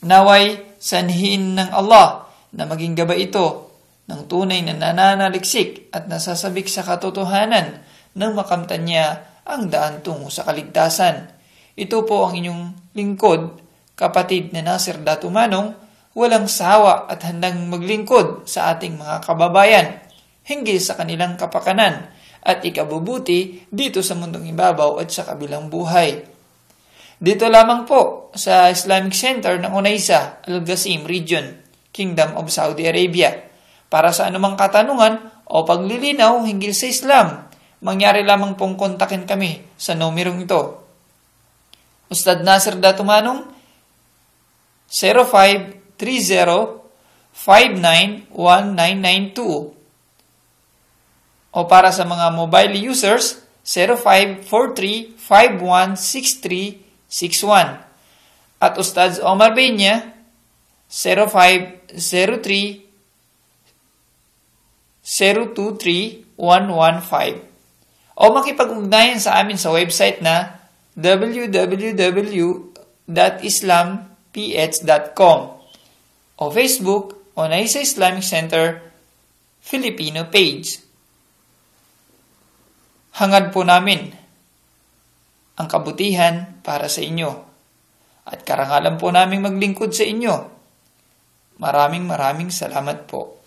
Naway sanhin ng Allah na maging gabay ito ng tunay na nananaliksik at nasasabik sa katotohanan nang makamtan niya ang daan tungo sa kaligtasan. Ito po ang inyong lingkod, kapatid na Nasir Datumanong, walang sawa at handang maglingkod sa ating mga kababayan hinggil sa kanilang kapakanan at ikabubuti dito sa mundong ibabaw at sa kabilang buhay. Dito lamang po sa Islamic Center ng Unaysa, Al-Ghasim Region, Kingdom of Saudi Arabia. Para sa anumang katanungan o paglilinaw hinggil sa Islam, mangyari lamang pong kontakin kami sa numerong ito. Ustad Nasir Datumanong 0530-591992 o para sa mga mobile users 0543-516361 at Ustad Omar Benya 0503 023115 o makipag-ugnayan sa amin sa website na www.islamph.com o Facebook o Naisa Islamic Center Filipino page. Hangad po namin ang kabutihan para sa inyo at karangalan po namin maglingkod sa inyo. Maraming maraming salamat po.